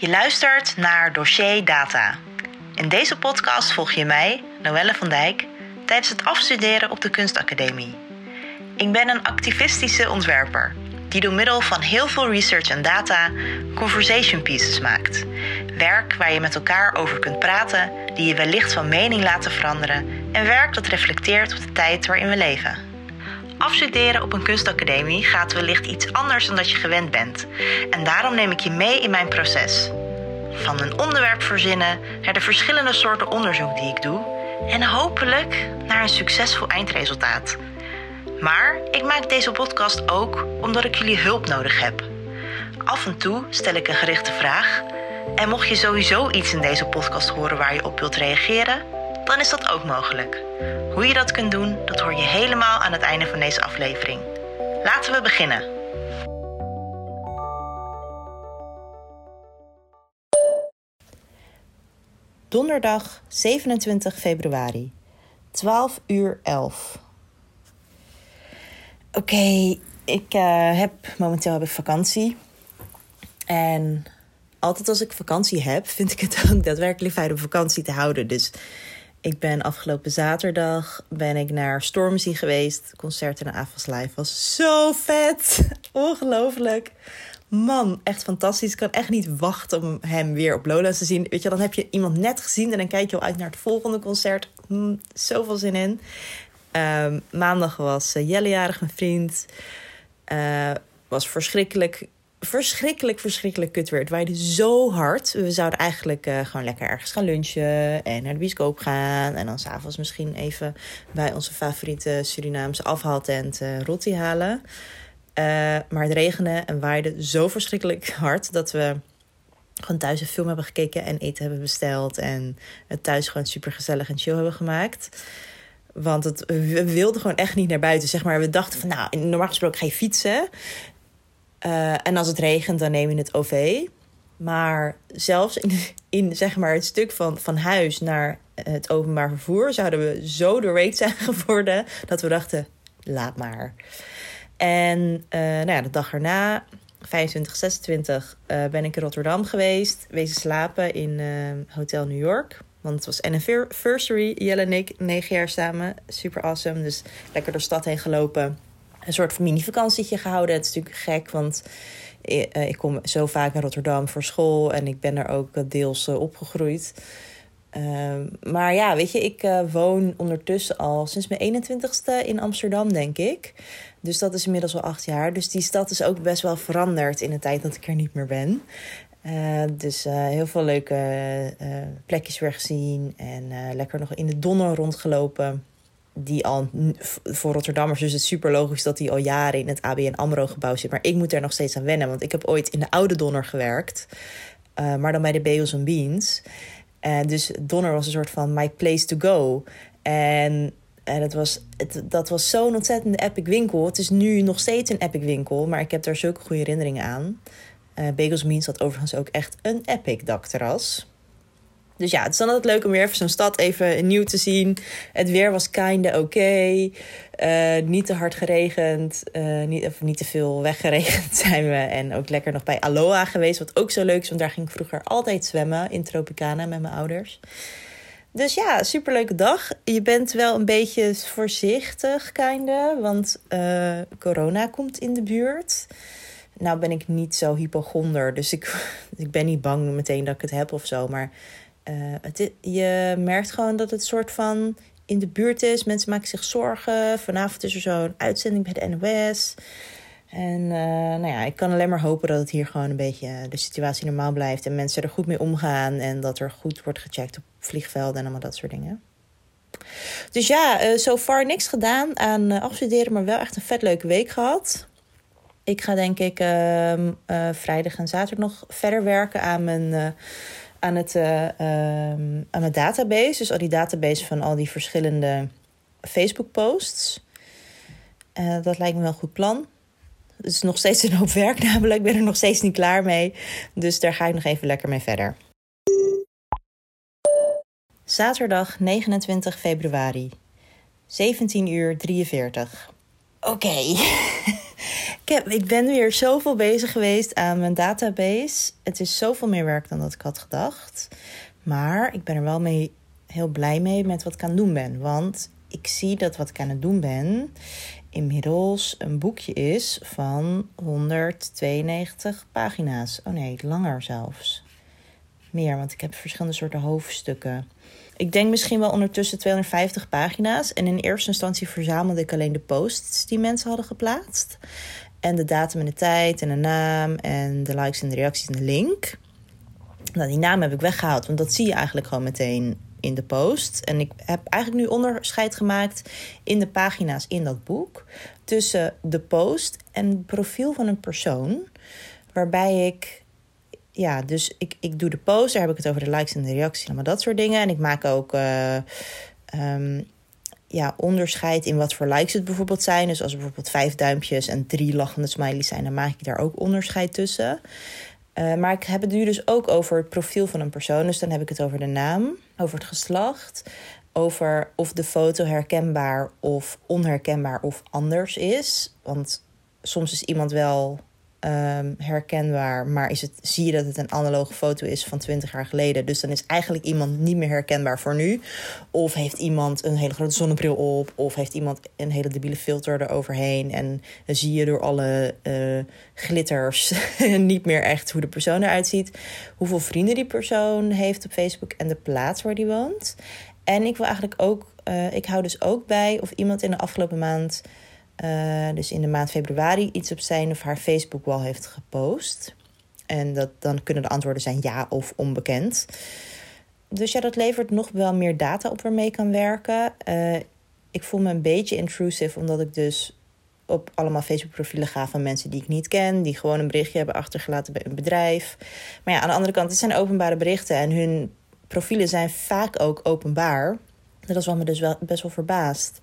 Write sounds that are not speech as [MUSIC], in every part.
Je luistert naar Dossier Data. In deze podcast volg je mij, Noelle van Dijk, tijdens het afstuderen op de Kunstacademie. Ik ben een activistische ontwerper die door middel van heel veel research en data conversation pieces maakt. Werk waar je met elkaar over kunt praten, die je wellicht van mening laten veranderen en werk dat reflecteert op de tijd waarin we leven. Afstuderen op een kunstacademie gaat wellicht iets anders dan dat je gewend bent. En daarom neem ik je mee in mijn proces. Van een onderwerp verzinnen naar de verschillende soorten onderzoek die ik doe en hopelijk naar een succesvol eindresultaat. Maar ik maak deze podcast ook omdat ik jullie hulp nodig heb. Af en toe stel ik een gerichte vraag. En mocht je sowieso iets in deze podcast horen waar je op wilt reageren, dan is dat ook mogelijk. Hoe je dat kunt doen, dat hoor je helemaal aan het einde van deze aflevering. Laten we beginnen. Donderdag 27 februari, 12 uur 11. Oké, ik uh, heb momenteel heb ik vakantie. En altijd als ik vakantie heb, vind ik het [LAUGHS] ook daadwerkelijk fijn om vakantie te houden. Dus ik ben afgelopen zaterdag ben ik naar Stormzy geweest. Concert in de Avas Live was zo vet. [LAUGHS] Ongelooflijk. Man, echt fantastisch. Ik kan echt niet wachten om hem weer op Lola te zien. Weet je, dan heb je iemand net gezien en dan kijk je al uit naar het volgende concert. Hm, zoveel zin in. Um, maandag was uh, Jelle jarig, mijn vriend. Uh, was verschrikkelijk, verschrikkelijk, verschrikkelijk kut weer. Het waaide zo hard. We zouden eigenlijk uh, gewoon lekker ergens gaan lunchen en naar de bioscoop gaan. En dan s'avonds misschien even bij onze favoriete Surinaamse afhaaltent uh, rotti halen. maar het regende en waaide zo verschrikkelijk hard dat we gewoon thuis een film hebben gekeken en eten hebben besteld. En het thuis gewoon super gezellig en chill hebben gemaakt. Want we wilden gewoon echt niet naar buiten. Zeg maar. We dachten van, nou, normaal gesproken je fietsen. Uh, en als het regent, dan neem je het OV. Maar zelfs in, [LAUGHS] in zeg maar, het stuk van, van huis naar het openbaar vervoer... zouden we zo doorweekt zijn [LAUGHS] geworden dat we dachten, laat maar. En uh, nou ja, de dag erna, 25, 26, uh, ben ik in Rotterdam geweest. Wezen slapen in Hotel New York... Want het was anniversary, Jelle en ik, negen jaar samen. Super awesome. Dus lekker door de stad heen gelopen. Een soort mini-vakantietje gehouden. Het is natuurlijk gek, want eh, ik kom zo vaak naar Rotterdam voor school. En ik ben er ook deels eh, opgegroeid. Uh, maar ja, weet je, ik woon ondertussen al sinds mijn 21ste in Amsterdam, denk ik. Dus dat is inmiddels al acht jaar. Dus die stad is ook best wel veranderd in de tijd dat ik er niet meer ben. Dus heel veel leuke plekjes weer gezien. En lekker nog in de Donner rondgelopen. Die al voor Rotterdammers, dus het super logisch dat die al jaren in het ABN Amro gebouw zit. Maar ik moet er nog steeds aan wennen, want ik heb ooit in de oude Donner gewerkt. maar dan bij de Beals Beans. dus Donner was een soort van my place to go. En en dat was, het, dat was zo'n ontzettende epic winkel. Het is nu nog steeds een epic winkel, maar ik heb daar zulke goede herinneringen aan. Uh, Bagels Means had overigens ook echt een epic dakterras. Dus ja, het is dan altijd leuk om weer even zo'n stad even nieuw te zien. Het weer was kinda oké. Uh, niet te hard geregend. Uh, niet, of niet te veel weggeregend [LAUGHS] zijn we. En ook lekker nog bij Aloha geweest. Wat ook zo leuk is, want daar ging ik vroeger altijd zwemmen in Tropicana met mijn ouders. Dus ja, superleuke dag. Je bent wel een beetje voorzichtig, kinda. Want uh, corona komt in de buurt. Nou ben ik niet zo hypochonder, dus ik, [LAUGHS] ik ben niet bang meteen dat ik het heb of zo. Maar het, je merkt gewoon dat het soort van in de buurt is. Mensen maken zich zorgen. Vanavond is er zo'n uitzending bij de NOS. En uh, nou ja, ik kan alleen maar hopen dat het hier gewoon een beetje de situatie normaal blijft. En mensen er goed mee omgaan. En dat er goed wordt gecheckt op vliegvelden en allemaal dat soort dingen. Dus ja, uh, so far niks gedaan aan afstuderen, maar wel echt een vet leuke week gehad. Ik ga denk ik uh, vrijdag en zaterdag nog verder werken aan mijn, aan, het, ehm, aan mijn database. Dus al die database van al die verschillende Facebook posts. dat lijkt me wel een goed plan. Het is nog steeds een hoop werk [LAUGHS] namelijk. Ik ben er nog steeds niet klaar mee. Dus daar ga ik nog even lekker mee verder. Zaterdag 29 februari. 17 uur 43. Oké. [LAUGHS] heb, ik ben weer zoveel bezig geweest aan mijn database. Het is zoveel meer werk dan dat ik had gedacht. Maar ik ben er wel mee, heel blij mee met wat ik aan het doen ben. Want ik zie dat wat ik aan het doen ben inmiddels een boekje is van 192 pagina's. Oh nee, langer zelfs. Meer, want ik heb verschillende soorten hoofdstukken. Ik denk misschien wel ondertussen 250 pagina's. En in eerste instantie verzamelde ik alleen de posts die mensen hadden geplaatst. En de datum en de tijd en de naam en de likes en de reacties en de link. Nou, die naam heb ik weggehaald, want dat zie je eigenlijk gewoon meteen in de post. En ik heb eigenlijk nu onderscheid gemaakt in de pagina's in dat boek tussen de post en het profiel van een persoon. Waarbij ik, ja, dus ik, ik doe de post, daar heb ik het over de likes en de reacties, allemaal dat soort dingen. En ik maak ook. Uh, um, ja, onderscheid in wat voor likes het bijvoorbeeld zijn. Dus als er bijvoorbeeld vijf duimpjes en drie lachende smileys zijn, dan maak ik daar ook onderscheid tussen. Uh, maar ik heb het nu dus ook over het profiel van een persoon. Dus dan heb ik het over de naam, over het geslacht, over of de foto herkenbaar of onherkenbaar of anders is. Want soms is iemand wel um, herkenbaar, maar is het, zie je dat het een analoge foto is van 20 jaar geleden. Dus dan is eigenlijk iemand niet meer herkenbaar voor nu. Of heeft iemand een hele grote zonnebril op, of heeft iemand een hele debiele filter eroverheen. En dan zie je door alle uh, glitters [LAUGHS] niet meer echt hoe de persoon eruit ziet. Hoeveel vrienden die persoon heeft op Facebook en de plaats waar die woont. En ik wil eigenlijk ook, uh, ik hou dus ook bij of iemand in de afgelopen maand uh, dus in de maand februari iets op zijn of haar Facebook-wall heeft gepost. En dat, dan kunnen de antwoorden zijn ja of onbekend. Dus ja, dat levert nog wel meer data op waarmee ik kan werken. Uh, ik voel me een beetje intrusive, omdat ik dus op allemaal Facebook-profielen ga van mensen die ik niet ken, die gewoon een berichtje hebben achtergelaten bij een bedrijf. Maar ja, aan de andere kant, het zijn openbare berichten en hun profielen zijn vaak ook openbaar. Dat is wat me dus wel best wel verbaast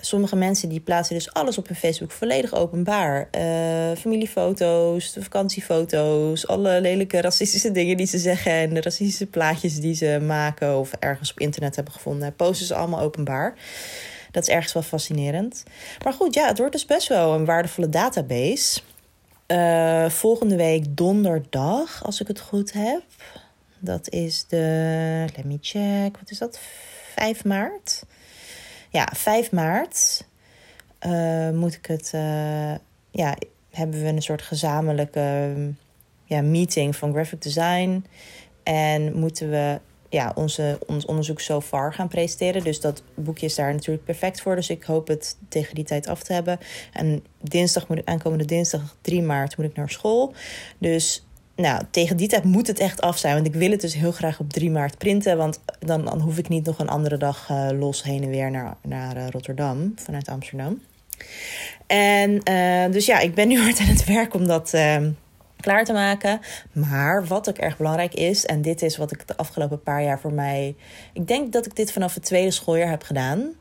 sommige mensen die plaatsen dus alles op hun Facebook volledig openbaar. Uh, familiefoto's, vakantiefoto's, alle lelijke racistische dingen die ze zeggen en de racistische plaatjes die ze maken of ergens op internet hebben gevonden, posten ze allemaal openbaar. Dat is ergens wel fascinerend. Maar goed, ja, het wordt dus best wel een waardevolle database. Uh, volgende week donderdag, als ik het goed heb. Dat is de. Let me check. Wat is dat? 5 maart ja, 5 maart uh, moet ik het. Uh, ja, hebben we een soort gezamenlijke ja, meeting van graphic design. En moeten we ja, onze, ons onderzoek so far gaan presenteren. Dus dat boekje is daar natuurlijk perfect voor. Dus ik hoop het tegen die tijd af te hebben. En dinsdag moet ik, aankomende dinsdag 3 maart moet ik naar school. Dus nou, tegen die tijd moet het echt af zijn. Want ik wil het dus heel graag op 3 maart printen. Want dan, hoef ik niet nog een andere dag uh, los heen en weer naar, naar uh, Rotterdam vanuit Amsterdam. En uh, dus ja, ik ben nu [LAUGHS] hard aan het werk om dat ehm, klaar te maken. Maar wat ook erg belangrijk is, en dit is wat ik de afgelopen paar jaar voor mij. Ik denk dat ik dit vanaf het tweede schooljaar heb gedaan.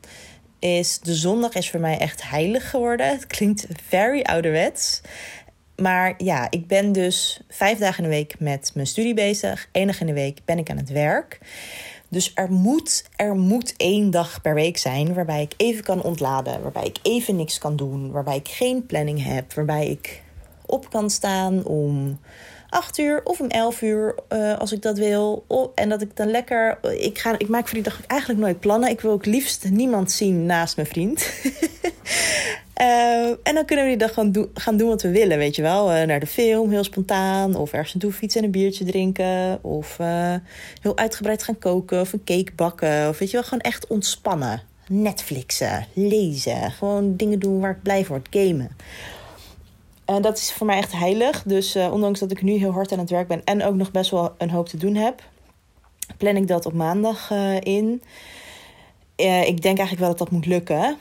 Is de zondag is voor mij echt heilig geworden. Het klinkt very ouderwets. Maar ja, ik ben dus vijf dagen in de week met mijn studie bezig. Enig in de week ben ik aan het werk. Dus er moet, er moet één dag per week zijn waarbij ik even kan ontladen. Waarbij ik even niks kan doen. Waarbij ik geen planning heb. Waarbij ik op kan staan om 8 uur of om 11 uur uh, als ik dat wil. en dat ik dan lekker. Ik, ga, ik maak voor die dag eigenlijk nooit plannen. Ik wil ook liefst niemand zien naast mijn vriend. [LAUGHS] Uh, en dan kunnen we die dag gaan, gaan doen wat we willen, weet je wel. Uh, naar de film, heel spontaan. Of ergens naartoe fietsen en een biertje drinken. Of uh, heel uitgebreid gaan koken. Of een cake bakken. Of weet je wel, gewoon echt ontspannen. Netflixen, lezen. Gewoon dingen doen waar ik blij word. Gamen. En dat is voor mij echt heilig. Dus ondanks dat ik nu heel hard aan het werk ben... en ook nog best wel een hoop te doen heb... plan ik dat op maandag in. ik denk eigenlijk wel dat dat moet lukken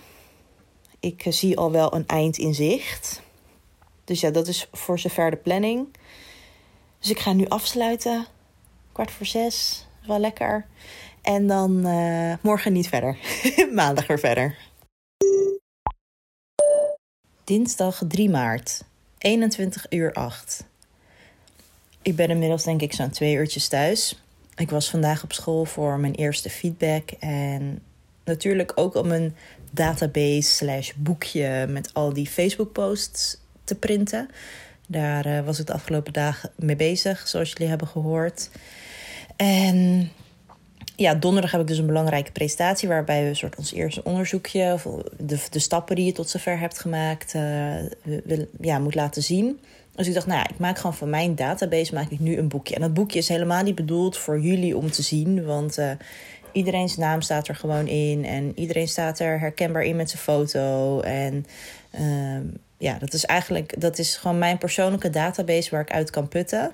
ik eh, zie al wel een eind in zicht. Dus ja, dat is voor zover de planning. Dus ik ga nu afsluiten. Kwart voor zes. Wel lekker. En dan uh, morgen niet verder. [LAUGHS] Maandag weer verder. Dinsdag 3 maart. 21 uur 8. Ik ben inmiddels denk ik zo'n twee uurtjes thuis. Ik was vandaag op school voor mijn eerste feedback. En natuurlijk ook om een database slash boekje met al die Facebook posts te printen. Daar was ik de afgelopen dagen mee bezig, zoals jullie hebben gehoord. En ja, donderdag heb ik dus een belangrijke presentatie waarbij we een soort ons eerste onderzoekje, of de, de stappen die je tot zover hebt gemaakt, uh, ja, moet laten zien. Dus ik dacht, nou ja, ik maak gewoon van mijn database maak ik nu een boekje. En dat boekje is helemaal niet bedoeld voor jullie om te zien, want uh, iedereen's naam staat er gewoon in en iedereen staat er herkenbaar in met zijn foto. En uh, ja, dat is eigenlijk, dat is gewoon mijn persoonlijke database waar ik uit kan putten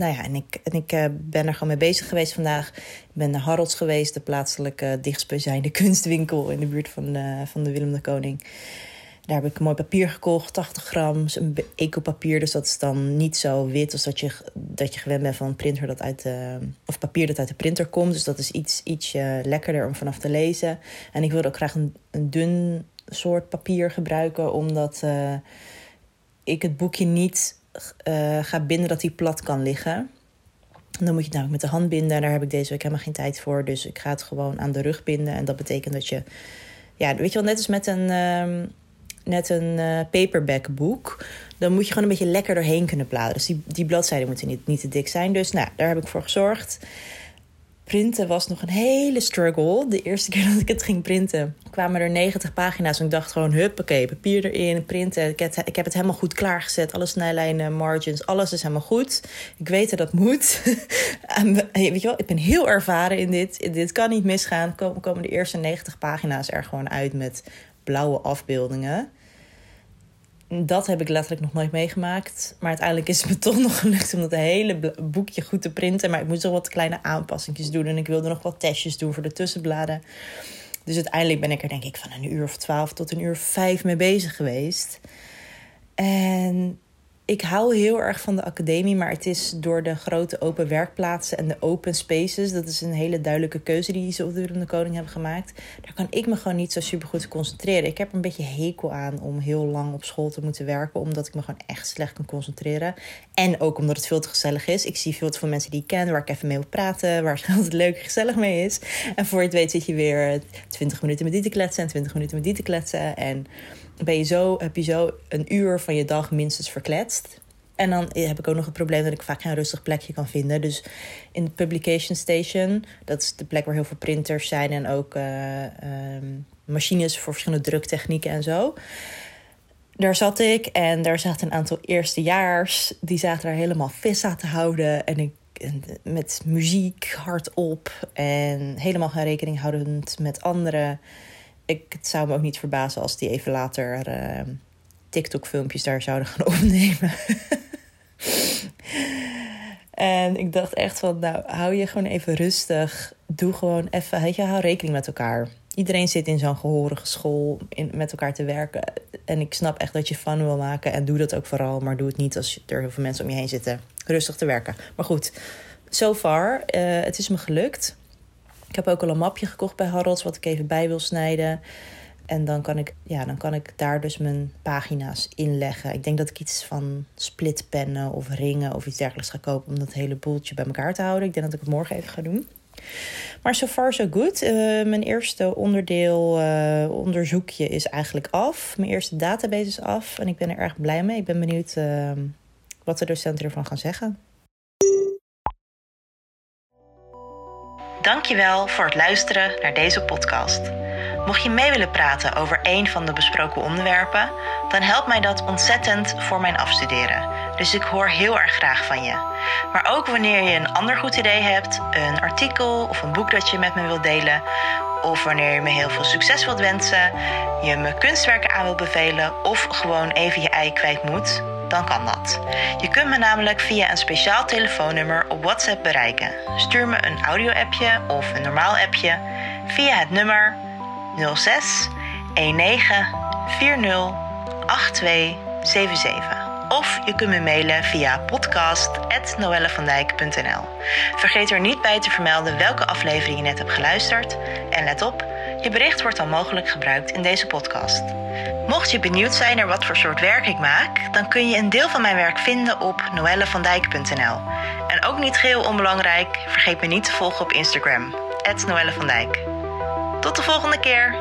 nou ja, en ik, en ik uh, ben er gewoon mee bezig geweest vandaag. Ik ben naar Harrods geweest, de plaatselijke dichtstbijzijnde [LAUGHS] kunstwinkel in de buurt van de, van de Willem de Koning. Daar heb ik mooi papier gekocht, 80 gram, een ecopapier. Dus dat is dan niet zo wit als dat je, dat je gewend bent van een printer dat uit of papier dat uit de printer komt. Dus dat is iets, ietsje lekkerder om vanaf te lezen. En ik wilde ook graag een, een dun soort papier gebruiken, omdat uh, ik het boekje niet uh, ga binden dat hij plat kan liggen. Dan moet je het namelijk met de hand binden. En daar heb ik deze week helemaal geen tijd voor. Dus ik ga het gewoon aan de rug binden. En dat betekent dat je... Ja, weet je wel, net als met een, uh, net een uh, paperback boek. Dan moet je gewoon een beetje lekker doorheen kunnen bladeren. Dus die, die bladzijden moeten niet, niet te dik zijn. Dus nou, daar heb ik voor gezorgd printen was nog een hele struggle. De eerste keer [LAUGHS] dat ik het ging printen, kwamen er 90 pagina's. En ik dacht gewoon, huppakee, papier erin, printen. Ik heb, het helemaal goed klaargezet. Alle snijlijnen, margins, alles is helemaal goed. Ik weet dat dat moet. [LAUGHS] weet je wel, ik ben heel ervaren in dit. Dit kan niet misgaan. Komen, komen de eerste 90 pagina's er gewoon uit met blauwe afbeeldingen dat heb ik letterlijk nog nooit meegemaakt. Maar uiteindelijk is het me [LAUGHS] toch nog gelukt om dat hele boekje goed te printen. Maar ik moest nog wat kleine aanpassingjes doen. En ik wilde nog wat testjes doen voor de tussenbladen. Dus uiteindelijk ben ik er denk ik van een uur of twaalf tot een uur vijf mee bezig geweest. En ik hou heel erg van de academie, maar het is door de grote open werkplaatsen en de open spaces. Dat is een hele duidelijke keuze die ze op de Willem de Koning hebben gemaakt. Daar kan ik me gewoon niet zo super goed concentreren. Ik heb een beetje hekel aan om heel lang op school te moeten werken, omdat ik me gewoon echt slecht kan concentreren. En ook omdat het veel te gezellig is. Ik zie veel te veel mensen die ik ken, waar ik even mee wil praten, waar het [LAUGHS] altijd leuk en gezellig mee is. En voor je het weet zit je weer 20 minuten met die te kletsen en 20 minuten met die te kletsen. En ben je zo, heb je zo een uur van je dag minstens verkletst. En dan heb ik ook nog het probleem dat ik vaak geen rustig plekje kan vinden. Dus in de publication station, dat is de plek waar heel veel printers zijn en ook uh, um, machines voor verschillende druktechnieken en zo. Daar zat ik en daar zaten een aantal eerstejaars. Die zaten daar helemaal vis aan te houden. En ik met muziek hardop en helemaal geen rekening houdend met anderen ik, het zou me ook niet verbazen als die even later uh, TikTok-filmpjes daar zouden gaan [LAUGHS] opnemen. en ik dacht echt van, nou, hou je gewoon even rustig. Doe gewoon even, weet je, hou rekening met elkaar. Iedereen zit in zo'n gehorige school in, met elkaar te werken. En ik snap echt dat je fun wil maken. En doe dat ook vooral. Maar doe het niet als er heel veel mensen om je heen zitten. Rustig te werken. Maar goed, so far. Uh, het is me gelukt. Ik heb ook al een mapje gekocht bij Harrods, wat ik even bij wil snijden. En dan kan ik, ja, dan kan ik daar dus mijn pagina's inleggen. Ik denk dat ik iets van splitpennen of ringen of iets dergelijks ga kopen om dat hele boeltje bij elkaar te houden. Ik denk dat ik het morgen even ga doen. Maar so far so good. Uh, mijn eerste onderdeel uh, onderzoekje is eigenlijk af. Mijn eerste database is af en ik ben er erg blij mee. Ik ben benieuwd uh, wat de docenten ervan gaan zeggen. Dankjewel voor het luisteren naar deze podcast. Mocht je mee willen praten over een van de besproken onderwerpen, dan helpt mij dat ontzettend voor mijn afstuderen. Dus ik hoor heel erg graag van je. Maar ook wanneer je een ander goed idee hebt, een artikel of een boek dat je met me wilt delen, of wanneer je me heel veel succes wilt wensen, je me kunstwerken aan wilt bevelen of gewoon even je ei kwijt moet, dan kan dat. Je kunt me namelijk via een speciaal telefoonnummer op WhatsApp bereiken. Stuur me een audio-appje of een normaal appje via het nummer 06 19 40 8277. Of je kunt me mailen via podcast.noellevandijk.nl. Vergeet er niet bij te vermelden welke aflevering je net hebt geluisterd. En let op, je bericht wordt dan mogelijk gebruikt in deze podcast. Mocht je benieuwd zijn naar wat voor soort werk ik maak, dan kun je een deel van mijn werk vinden op noellevandijk.nl. En ook niet geheel onbelangrijk, vergeet me niet te volgen op Instagram, Noelle. Tot de volgende keer!